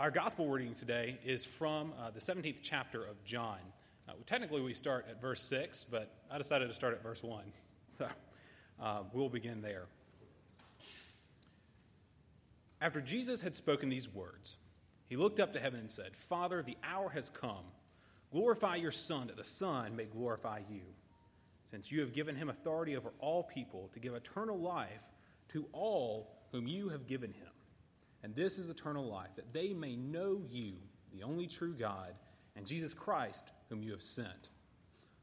Our gospel reading today is from uh, the 17th chapter of John. Uh, technically, we start at verse 6, but I decided to start at verse 1. So uh, we'll begin there. After Jesus had spoken these words, he looked up to heaven and said, Father, the hour has come. Glorify your Son, that the Son may glorify you, since you have given him authority over all people to give eternal life to all whom you have given him. And this is eternal life, that they may know you, the only true God, and Jesus Christ, whom you have sent.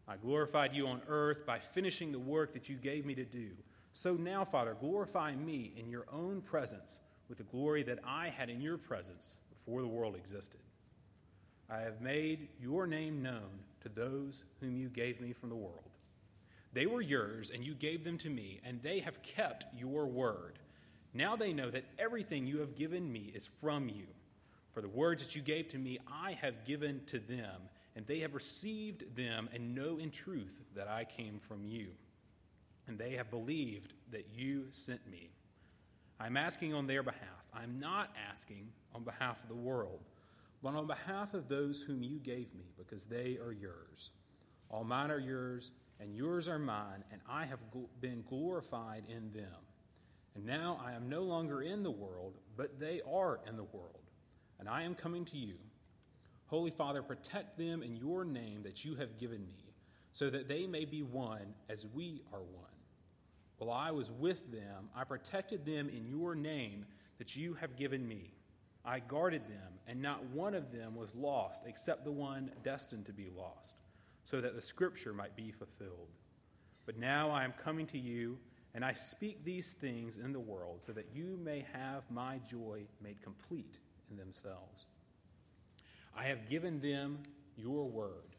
I glorified you on earth by finishing the work that you gave me to do. So now, Father, glorify me in your own presence with the glory that I had in your presence before the world existed. I have made your name known to those whom you gave me from the world. They were yours, and you gave them to me, and they have kept your word. Now they know that everything you have given me is from you. For the words that you gave to me, I have given to them, and they have received them and know in truth that I came from you. And they have believed that you sent me. I'm asking on their behalf. I'm not asking on behalf of the world, but on behalf of those whom you gave me, because they are yours. All mine are yours, and yours are mine, and I have been glorified in them. And now I am no longer in the world, but they are in the world, and I am coming to you. Holy Father, protect them in your name that you have given me, so that they may be one as we are one. While I was with them, I protected them in your name that you have given me. I guarded them, and not one of them was lost except the one destined to be lost, so that the scripture might be fulfilled. But now I am coming to you and I speak these things in the world so that you may have my joy made complete in themselves. I have given them your word,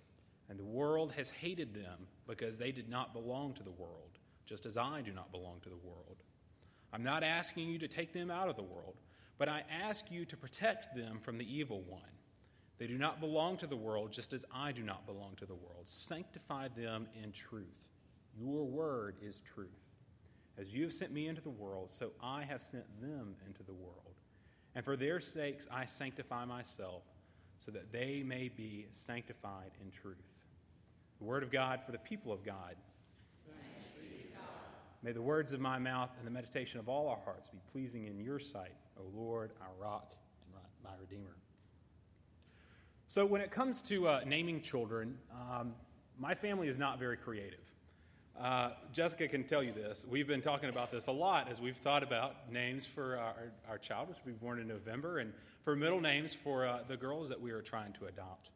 and the world has hated them because they did not belong to the world, just as I do not belong to the world. I'm not asking you to take them out of the world, but I ask you to protect them from the evil one. They do not belong to the world, just as I do not belong to the world. Sanctify them in truth. Your word is truth. As you have sent me into the world, so I have sent them into the world. And for their sakes I sanctify myself, so that they may be sanctified in truth. The word of God for the people of God. May the words of my mouth and the meditation of all our hearts be pleasing in your sight, O Lord, our rock and my Redeemer. So, when it comes to uh, naming children, um, my family is not very creative. Uh, Jessica can tell you this. We've been talking about this a lot as we've thought about names for our, our child, which will be born in November, and for middle names for uh, the girls that we are trying to adopt.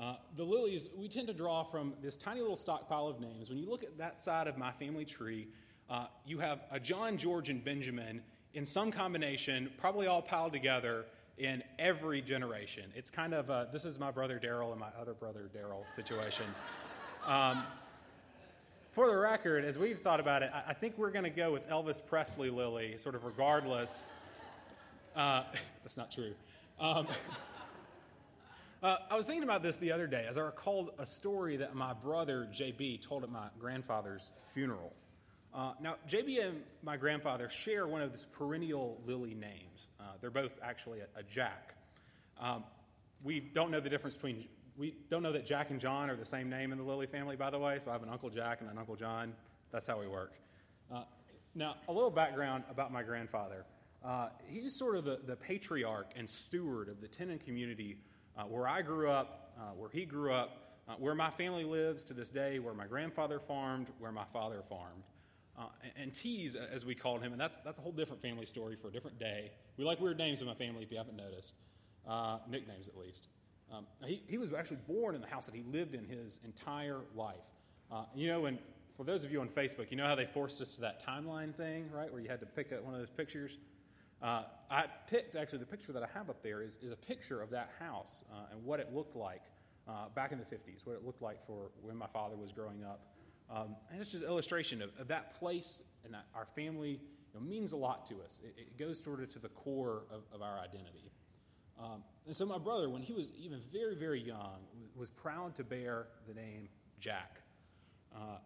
Uh, the Lillys, we tend to draw from this tiny little stockpile of names. When you look at that side of my family tree, uh, you have a John, George, and Benjamin in some combination, probably all piled together in every generation. It's kind of a, this is my brother Daryl and my other brother Daryl situation. Um, for the record, as we've thought about it, I think we're going to go with Elvis Presley Lilly, sort of regardless. Uh, that's not true. Um, uh, I was thinking about this the other day as I recalled a story that my brother JB told at my grandfather's funeral. Uh, now, JB and my grandfather share one of these perennial Lilly names. Uh, they're both actually a, a Jack. Um, we don't know the difference between we don't know that Jack and John are the same name in the Lilly family, by the way. So I have an Uncle Jack and an Uncle John. That's how we work. Uh, now, a little background about my grandfather. Uh, he's sort of the, the patriarch and steward of the Tenon community uh, where I grew up, uh, where he grew up, uh, where my family lives to this day, where my grandfather farmed, where my father farmed. Uh, and, and Tease, as we called him, and that's, that's a whole different family story for a different day. We like weird names in my family, if you haven't noticed, nicknames at least. Um, he, he was actually born in the house that he lived in his entire life. Uh, you know, and for those of you on Facebook, you know how they forced us to that timeline thing, right, where you had to pick up one of those pictures? Uh, I picked, actually, the picture that I have up there is, is a picture of that house uh, and what it looked like uh, back in the 50s, what it looked like for when my father was growing up. Um, and it's just an illustration of, of that place and that our family you know, means a lot to us. It, it goes sort of to the core of, of our identity. Um, and so my brother, when he was even very, very young, was proud to bear the name Jack. Uh,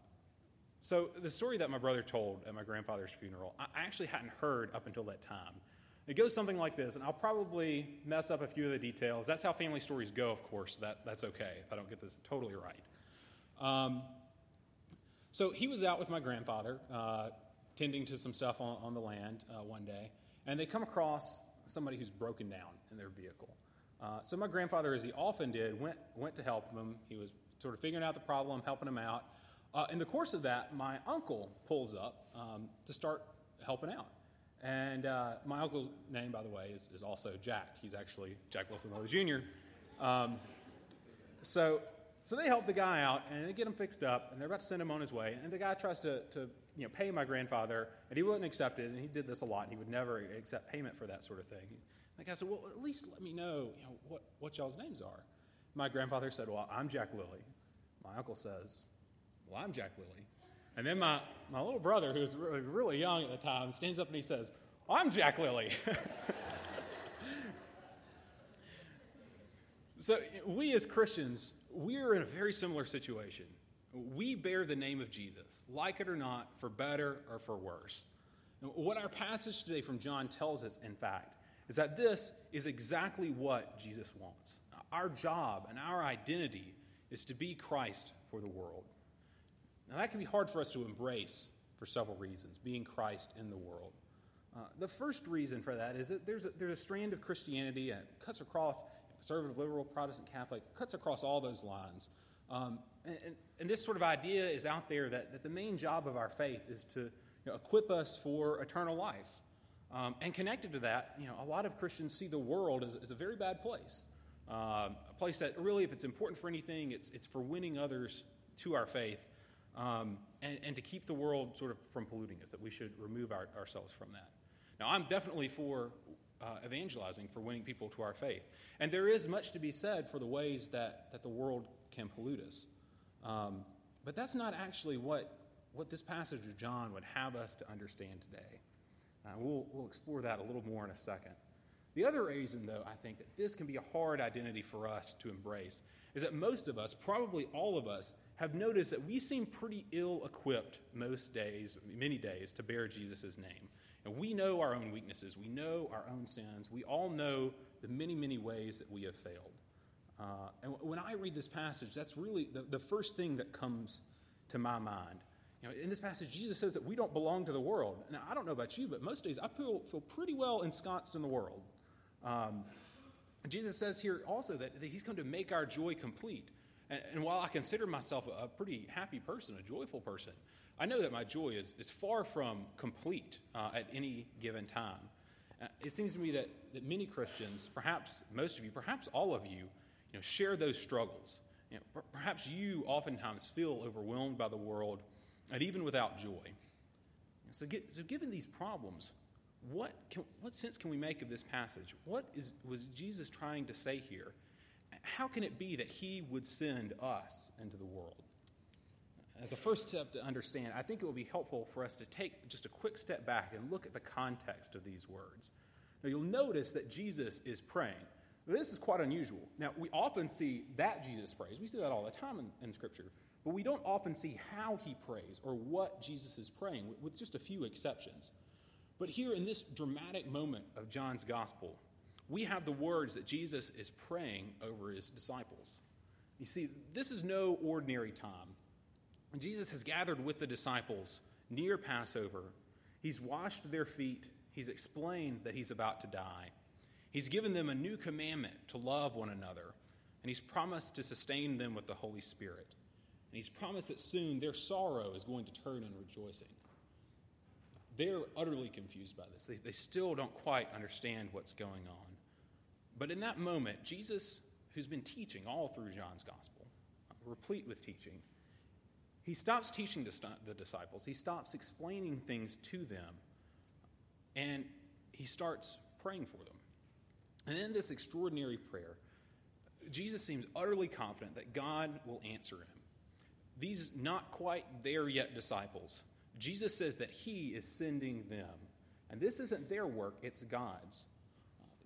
so the story that my brother told at my grandfather's funeral, I actually hadn't heard up until that time. It goes something like this, and I'll probably mess up a few of the details. That's how family stories go, of course. That, that's okay if I don't get this totally right. Um, so he was out with my grandfather, uh, tending to some stuff on, on the land uh, one day, and they come across somebody who's broken down in their vehicle. Uh, so my grandfather, as he often did, went, went to help him. He was sort of figuring out the problem, helping him out. Uh, in the course of that, my uncle pulls up um, to start helping out. And uh, my uncle's name, by the way, is, is also Jack. He's actually Jack Wilson Lowe Jr. Um, so, so they help the guy out and they get him fixed up and they're about to send him on his way. And the guy tries to, to you know, pay my grandfather and he wouldn't accept it. And he did this a lot. He would never accept payment for that sort of thing. The guy said, Well, at least let me know, you know what, what y'all's names are. My grandfather said, Well, I'm Jack Lilly. My uncle says, Well, I'm Jack Lilly. And then my, my little brother, who was really, really young at the time, stands up and he says, I'm Jack Lilly. so, we as Christians, we're in a very similar situation. We bear the name of Jesus, like it or not, for better or for worse. What our passage today from John tells us, in fact, is that this is exactly what Jesus wants. Our job and our identity is to be Christ for the world. Now, that can be hard for us to embrace for several reasons, being Christ in the world. Uh, the first reason for that is that there's a, there's a strand of Christianity that cuts across conservative, liberal, Protestant, Catholic, cuts across all those lines. Um, and, and, this sort of idea is out there that, that the main job of our faith is to you know, equip us for eternal life. Um, and connected to that, you know, a lot of Christians see the world as, as a very bad place. Um, a place that really, if it's important for anything, it's, it's for winning others to our faith um, and, and, to keep the world sort of from polluting us, that we should remove our, ourselves from that. Now, I'm definitely for uh, evangelizing, for winning people to our faith. And there is much to be said for the ways that, that the world can pollute us. Um, but that's not actually what, what this passage of John would have us to understand today. Uh, we'll, we'll explore that a little more in a second. The other reason, though, I think that this can be a hard identity for us to embrace is that most of us, probably all of us, have noticed that we seem pretty ill equipped most days, many days, to bear Jesus' name. And we know our own weaknesses, we know our own sins, we all know the many, many ways that we have failed. Uh, and when I read this passage, that's really the, the first thing that comes to my mind. You know, in this passage, Jesus says that we don't belong to the world. Now, I don't know about you, but most days I feel, feel pretty well ensconced in the world. Um, Jesus says here also that, that, he's come to make our joy complete. And, and while I consider myself a, pretty happy person, a joyful person, I know that my joy is, is far from complete uh, at any given time. Uh, it seems to me that, that many Christians, perhaps most of you, perhaps all of you, you know, share those struggles. You know, perhaps you oftentimes feel overwhelmed by the world and even without joy. So, get, so given these problems, what, can, what sense can we make of this passage? What is, was Jesus trying to say here? How can it be that he would send us into the world? As a first step to understand, I think it will be helpful for us to take just a quick step back and look at the context of these words. Now, you'll notice that Jesus is praying. This is quite unusual. Now, we often see that Jesus prays. We see that all the time in, in Scripture. But we don't often see how he prays or what Jesus is praying, with just a few exceptions. But here in this dramatic moment of John's gospel, we have the words that Jesus is praying over his disciples. You see, this is no ordinary time. Jesus has gathered with the disciples near Passover. He's washed their feet. He's explained that he's about to die. He's given them a new commandment to love one another, and he's promised to sustain them with the Holy Spirit. And he's promised that soon their sorrow is going to turn in rejoicing. They're utterly confused by this. They, they still don't quite understand what's going on. But in that moment, Jesus, who's been teaching all through John's gospel, replete with teaching, he stops teaching the, the disciples. He stops explaining things to them. And he starts praying for them. And in this extraordinary prayer, Jesus seems utterly confident that God will answer him these not quite there yet disciples, Jesus says that he is sending them. And this isn't their work, it's God's.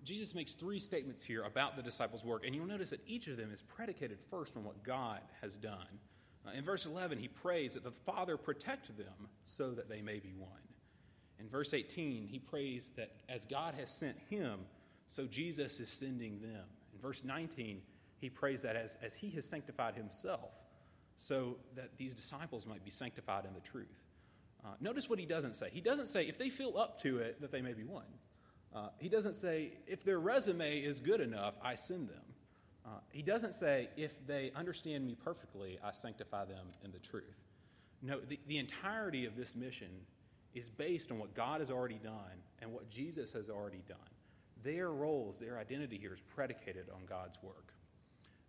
Jesus makes three statements here about the disciples' work, and you'll notice that each of them is predicated first on what God has done. Uh, in verse 11, he prays that the Father protect them so that they may be one. In verse 18, he prays that as God has sent him, so Jesus is sending them. In verse 19, he prays that as, as he has sanctified himself, so that these disciples might be sanctified in the truth. Uh, notice what he doesn't say. He doesn't say, if they feel up to it, that they may be one. Uh, he doesn't say, if their resume is good enough, I send them. Uh, he doesn't say, if they understand me perfectly, I sanctify them in the truth. No, the, the entirety of this mission is based on what God has already done and what Jesus has already done. Their roles, their identity here is predicated on God's work.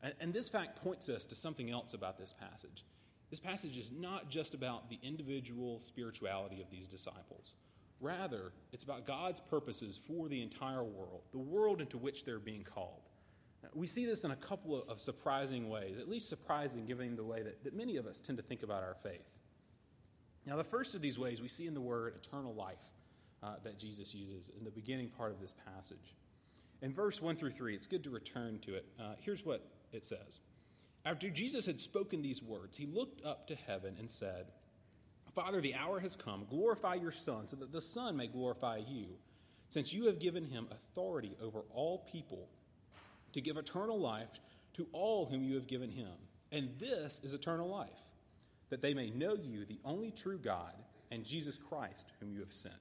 And, and this fact points us to something else about this passage. This passage is not just about the individual spirituality of these disciples. Rather, it's about God's purposes for the entire world, the world into which they're being called. We see this in a couple of surprising ways, at least surprising given the way that, that many of us tend to think about our faith. Now, the first of these ways we see in the word eternal life uh, that Jesus uses in the beginning part of this passage. In verse 1 through 3, it's good to return to it. Uh, here's what it says After Jesus had spoken these words, he looked up to heaven and said, Father, the hour has come. Glorify your Son, so that the Son may glorify you, since you have given him authority over all people to give eternal life to all whom you have given him. And this is eternal life, that they may know you, the only true God, and Jesus Christ, whom you have sent.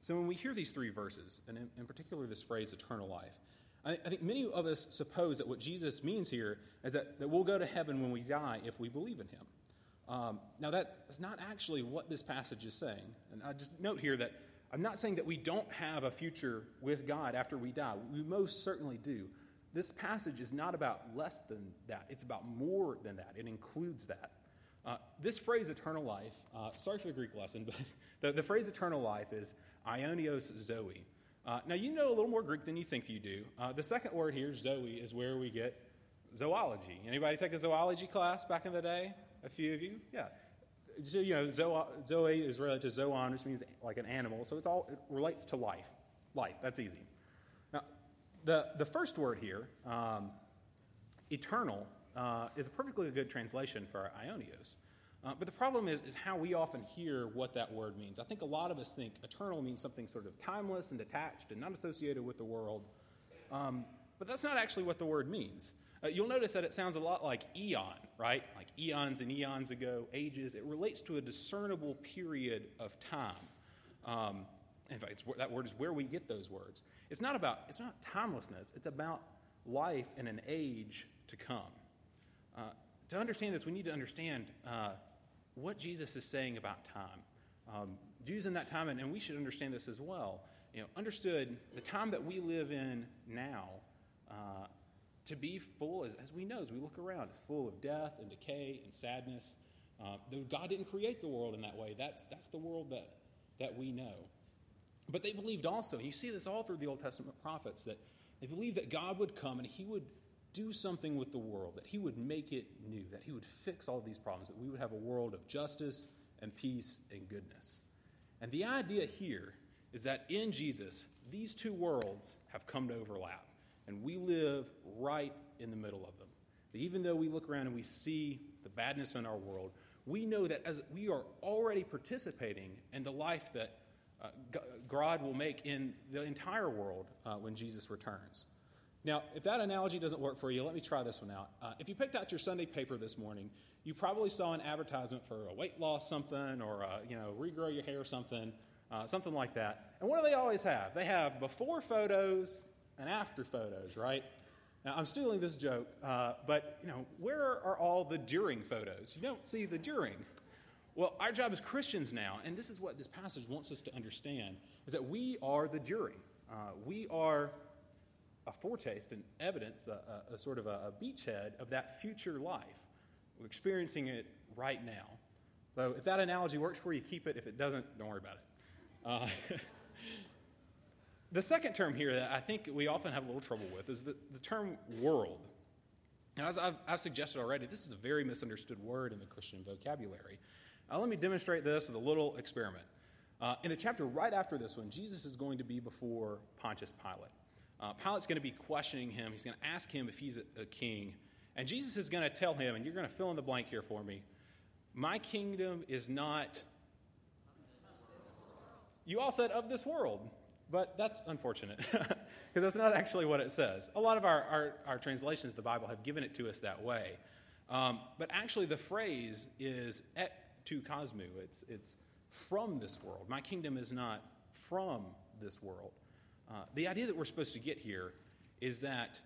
So when we hear these three verses, and in, particular this phrase, eternal life, I, I, think many of us suppose that what Jesus means here is that, that we'll go to heaven when we die if we believe in him. Um, now, that is not actually what this passage is saying. And I just note here that I'm not saying that we don't have a future with God after we die. We most certainly do. This passage is not about less than that, it's about more than that. It includes that. Uh, this phrase, eternal life, uh, sorry for the Greek lesson, but the, the phrase eternal life is aionios zoe. Uh, now, you know a little more Greek than you think you do. Uh, the second word here, zoe, is where we get zoology. Anybody take a zoology class back in the day? A few of you? Yeah so, you know, zoe is related to zoon, which means like an animal. So it's all it relates to life. Life. That's easy. Now, the the first word here, um, eternal, uh, is a perfectly good translation for aionios. Uh, but the problem is, is how we often hear what that word means. I think a lot of us think eternal means something sort of timeless and detached and not associated with the world. Um, but that's not actually what the word means. Uh, you'll notice that it sounds a lot like eon, right? Like eons and eons ago, ages. It relates to a discernible period of time. Um, in fact, that word is where we get those words. It's not about, it's not timelessness, it's about life in an age to come. Uh, to understand this, we need to understand uh, what Jesus is saying about time. Um, Jews in that time, and, and we should understand this as well, you know, understood the time that we live in now uh, to be full, as, as we know, as we look around, it's full of death and decay and sadness. Uh, though God didn't create the world in that way, that's, that's the world that, that we know. But they believed also, and you see this all through the Old Testament prophets, that they believed that God would come and he would do something with the world, that he would make it new, that he would fix all these problems, that we would have a world of justice and peace and goodness. And the idea here is that in Jesus, these two worlds have come to overlap and we live right in the middle of them. Even though we look around and we see the badness in our world, we know that as we are already participating in the life that uh, God will make in the entire world uh, when Jesus returns. Now, if that analogy doesn't work for you, let me try this one out. Uh, if you picked out your Sunday paper this morning, you probably saw an advertisement for a weight loss something or a, you know regrow your hair something, uh, something like that. And what do they always have? They have before photos and after photos, right? Now, I'm stealing this joke, uh, but, you know, where are all the during photos? You don't see the during. Well, our job as Christians now, and this is what this passage wants us to understand, is that we are the during. Uh, we are a foretaste and evidence, a, a, a sort of a, a, beachhead of that future life. We're experiencing it right now. So if that analogy works for you, keep it. If it doesn't, don't worry about it. Uh, The second term here that I think we often have a little trouble with is the, the term world. Now, as I've, I've, suggested already, this is a very misunderstood word in the Christian vocabulary. Uh, let me demonstrate this with a little experiment. Uh, in the chapter right after this one, Jesus is going to be before Pontius Pilate. Uh, Pilate's going to be questioning him. He's going to ask him if he's a, a king. And Jesus is going to tell him, and you're going to fill in the blank here for me My kingdom is not you all said of this world. But that's unfortunate because that's not actually what it says. A lot of our, our, our, translations of the Bible have given it to us that way. Um, but actually, the phrase is ek tou kosmou. It's, it's from this world. My kingdom is not from this world. Uh, the idea that we're supposed to get here is that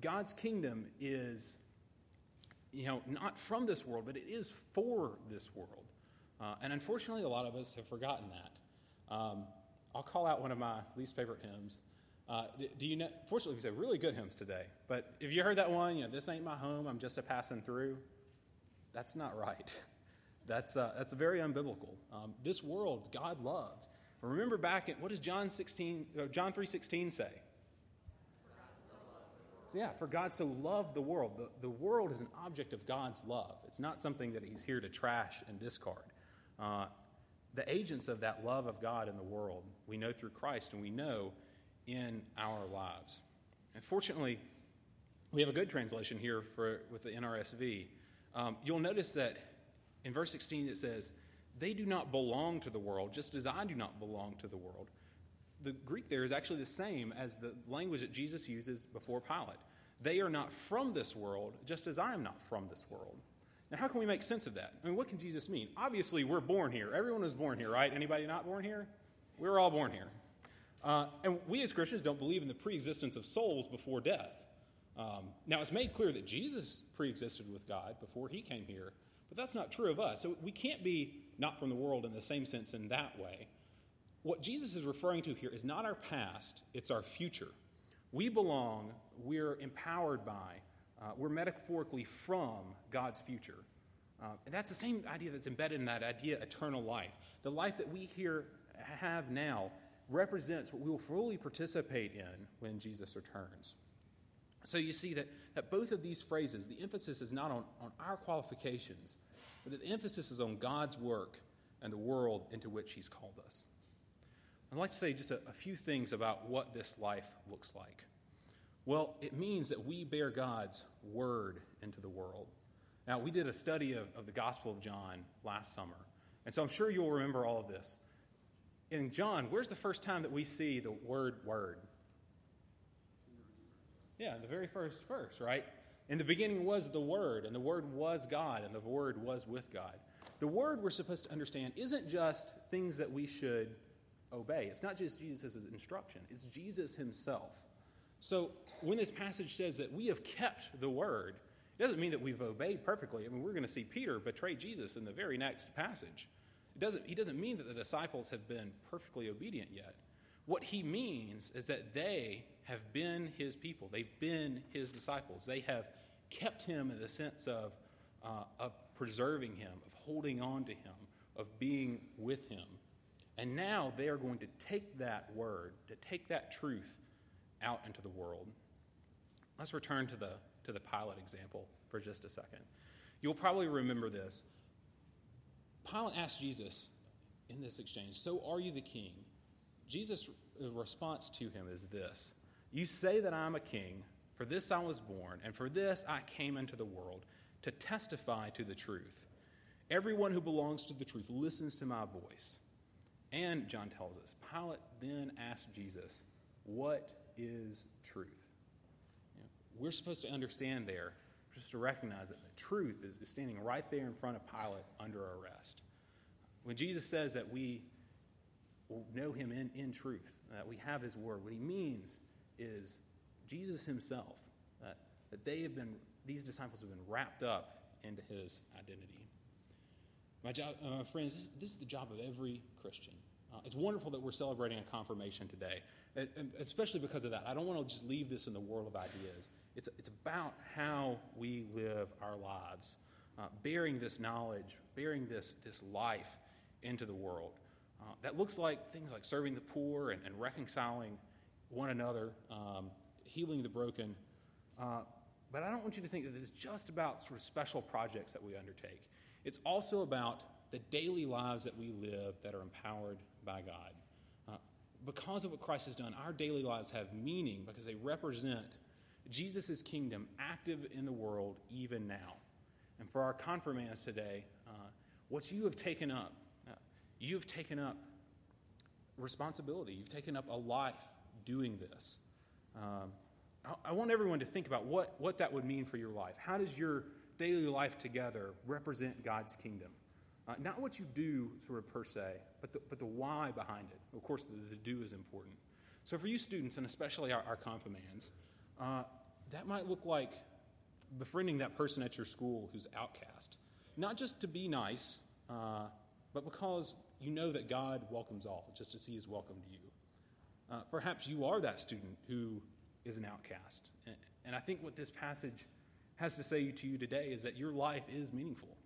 God's kingdom is, you know, not from this world, but it is for this world. Uh, and unfortunately, a lot of us have forgotten that. Um, I'll call out one of my least favorite hymns. Uh, do you know? Fortunately, we say really good hymns today. But if you heard that one, you know, this ain't my home. I'm just a passing through. That's not right. That's uh, that's very unbiblical. Um, this world, God loved. Remember back in what does John sixteen, uh, John three sixteen say? So yeah, for God so loved the world. The, the world is an object of God's love. It's not something that He's here to trash and discard. Uh, the agents of that love of God in the world, we know through Christ and we know in our lives. And fortunately, we have a good translation here for, with the NRSV. Um, you'll notice that in verse 16 it says, They do not belong to the world, just as I do not belong to the world. The Greek there is actually the same as the language that Jesus uses before Pilate. They are not from this world, just as I am not from this world. Now, how can we make sense of that? I mean, what can Jesus mean? Obviously, we're born here. Everyone is born here, right? Anybody not born here? We're all born here. Uh, and we as Christians don't believe in the preexistence of souls before death. Um, now, it's made clear that Jesus preexisted with God before he came here, but that's not true of us. So we can't be not from the world in the same sense in that way. What Jesus is referring to here is not our past, it's our future. We belong, we're empowered by, uh, we're metaphorically from God's future. Uh, and that's the same idea that's embedded in that idea eternal life. The life that we here have now represents what we will fully participate in when Jesus returns. So you see that, that both of these phrases, the emphasis is not on, on our qualifications, but the emphasis is on God's work and the world into which He's called us. I'd like to say just a, a few things about what this life looks like. Well, it means that we bear God's word into the world. Now, we did a study of, of the Gospel of John last summer, and so I'm sure you'll remember all of this. In John, where's the first time that we see the word word? Yeah, the very first verse, right? In the beginning was the Word, and the Word was God, and the Word was with God. The Word we're supposed to understand isn't just things that we should obey. It's not just Jesus' instruction, it's Jesus himself. So when this passage says that we have kept the word, it doesn't mean that we've obeyed perfectly. I mean, we're going to see Peter betray Jesus in the very next passage. It doesn't, he doesn't mean that the disciples have been perfectly obedient yet. What he means is that they have been his people, they've been his disciples. They have kept him in the sense of, uh, of preserving him, of holding on to him, of being with him. And now they are going to take that word, to take that truth out into the world. Let's return to the, to the Pilate example for just a second. You'll probably remember this. Pilate asked Jesus in this exchange, So are you the king? Jesus' response to him is this You say that I'm a king, for this I was born, and for this I came into the world, to testify to the truth. Everyone who belongs to the truth listens to my voice. And John tells us, Pilate then asked Jesus, What is truth. You know, we're supposed to understand there, just to recognize that the truth is, is standing right there in front of Pilate under arrest. When Jesus says that we will know him in, in truth, that we have his word, what he means is Jesus himself, that, that they have been, these disciples have been wrapped up into his identity. My job, uh, friends, this, this, is the job of every Christian. Uh, it's wonderful that we're celebrating a confirmation today especially because of that. I don't want to just leave this in the world of ideas. It's, it's about how we live our lives, uh, bearing this knowledge, bearing this, this life into the world. Uh, that looks like things like serving the poor and, and reconciling one another, um, healing the broken. Uh, but I don't want you to think that it's just about sort of special projects that we undertake. It's also about the daily lives that we live that are empowered by God because of what Christ has done, our daily lives have meaning because they represent Jesus' kingdom active in the world even now. And for our confirmands today, uh, what you have taken up, you have taken up responsibility. You've taken up a life doing this. Um, I, I want everyone to think about what, what that would mean for your life. How does your daily life together represent God's kingdom? Uh, not what you do, sort of per se, but the, but the why behind it. Of course, the, the do is important. So, for you students, and especially our, our confirmands, uh, that might look like befriending that person at your school who's outcast. Not just to be nice, uh, but because you know that God welcomes all, just as He has welcomed you. Uh, perhaps you are that student who is an outcast. And, and I think what this passage has to say to you today is that your life is meaningful,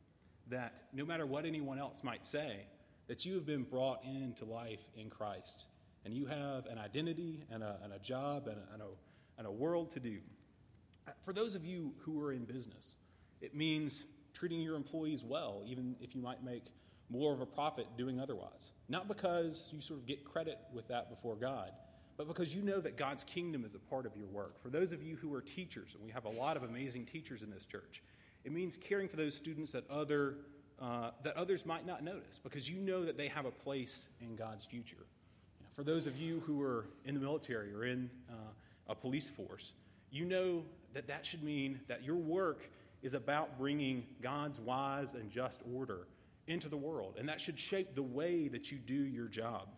that no matter what anyone else might say, that you have been brought into life in Christ, and you have an identity and a, and a job and a, and, a, and a world to do. For those of you who are in business, it means treating your employees well, even if you might make more of a profit doing otherwise. Not because you sort of get credit with that before God, but because you know that God's kingdom is a part of your work. For those of you who are teachers, and we have a lot of amazing teachers in this church, it means caring for those students that other uh, that others might not notice because you know that they have a place in God's future. For those of you who are in the military or in uh, a police force, you know that that should mean that your work is about bringing God's wise and just order into the world, and that should shape the way that you do your job.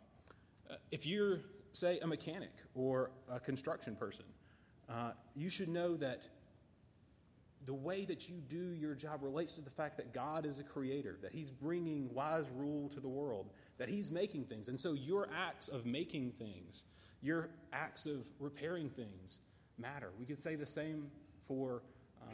Uh, if you're, say, a mechanic or a construction person, uh, you should know that the way that you do your job relates to the fact that God is a creator, that He's bringing wise rule to the world, that He's making things. And so your acts of making things, your acts of repairing things matter. We could say the same for uh,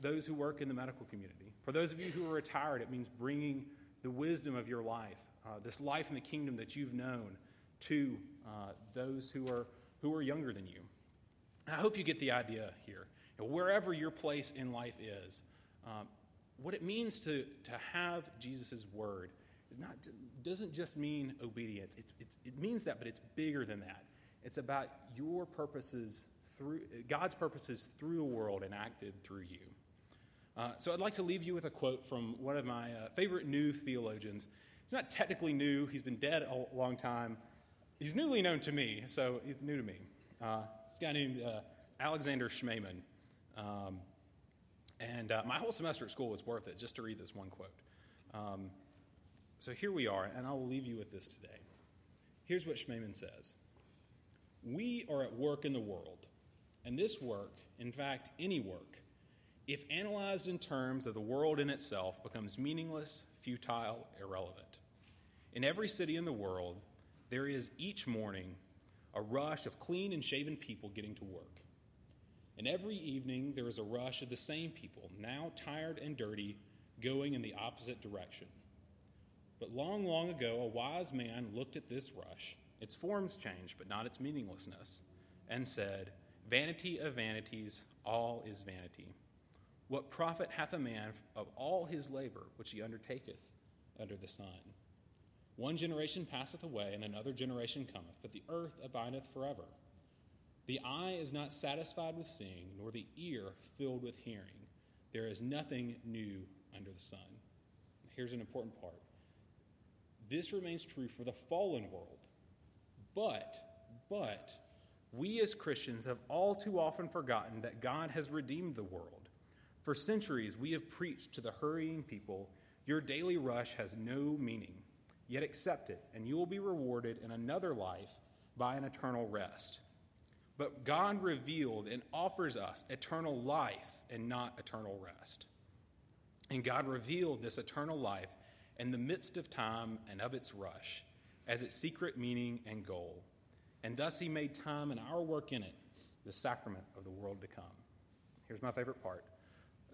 those who work in the medical community. For those of you who are retired, it means bringing the wisdom of your life, uh, this life in the kingdom that you've known, to uh, those who are, who are younger than you. I hope you get the idea here. You know, wherever your place in life is, um, what it means to, to have Jesus' word is not, doesn't just mean obedience. It's, it's, it means that, but it's bigger than that. It's about your purposes through God's purposes through the world enacted through you. Uh, so I'd like to leave you with a quote from one of my uh, favorite new theologians. He's not technically new, he's been dead a long time. He's newly known to me, so he's new to me. Uh, this guy named uh, Alexander Schmemann. Um, and uh, my whole semester at school was worth it just to read this one quote. Um, so here we are, and I will leave you with this today. Here's what Schmemann says We are at work in the world, and this work, in fact, any work, if analyzed in terms of the world in itself, becomes meaningless, futile, irrelevant. In every city in the world, there is each morning a rush of clean and shaven people getting to work. And every evening, there is a rush of the same people, now tired and dirty, going in the opposite direction. But long, long ago, a wise man looked at this rush. Its forms changed, but not its meaninglessness, and said, Vanity of vanities, all is vanity. What profit hath a man of all his labor which he undertaketh under the sun? One generation passeth away, and another generation cometh, but the earth abideth forever. The eye is not satisfied with seeing, nor the ear filled with hearing. There is nothing new under the sun. Here's an important part this remains true for the fallen world. But, but, we as Christians have all too often forgotten that God has redeemed the world. For centuries, we have preached to the hurrying people your daily rush has no meaning, yet accept it, and you will be rewarded in another life by an eternal rest. But God revealed and offers us eternal life and not eternal rest. And God revealed this eternal life in the midst of time and of its rush as its secret meaning and goal. And thus he made time and our work in it the sacrament of the world to come. Here's my favorite part.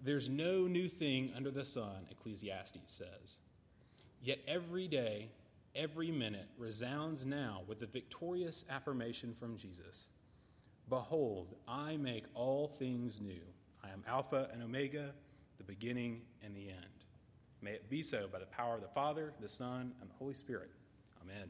There's no new thing under the sun, Ecclesiastes says. Yet every day, every minute resounds now with the victorious affirmation from Jesus Behold, I make all things new. I am Alpha and Omega, the beginning and the end. May it be so by the power of the Father, the Son, and the Holy Spirit. Amen.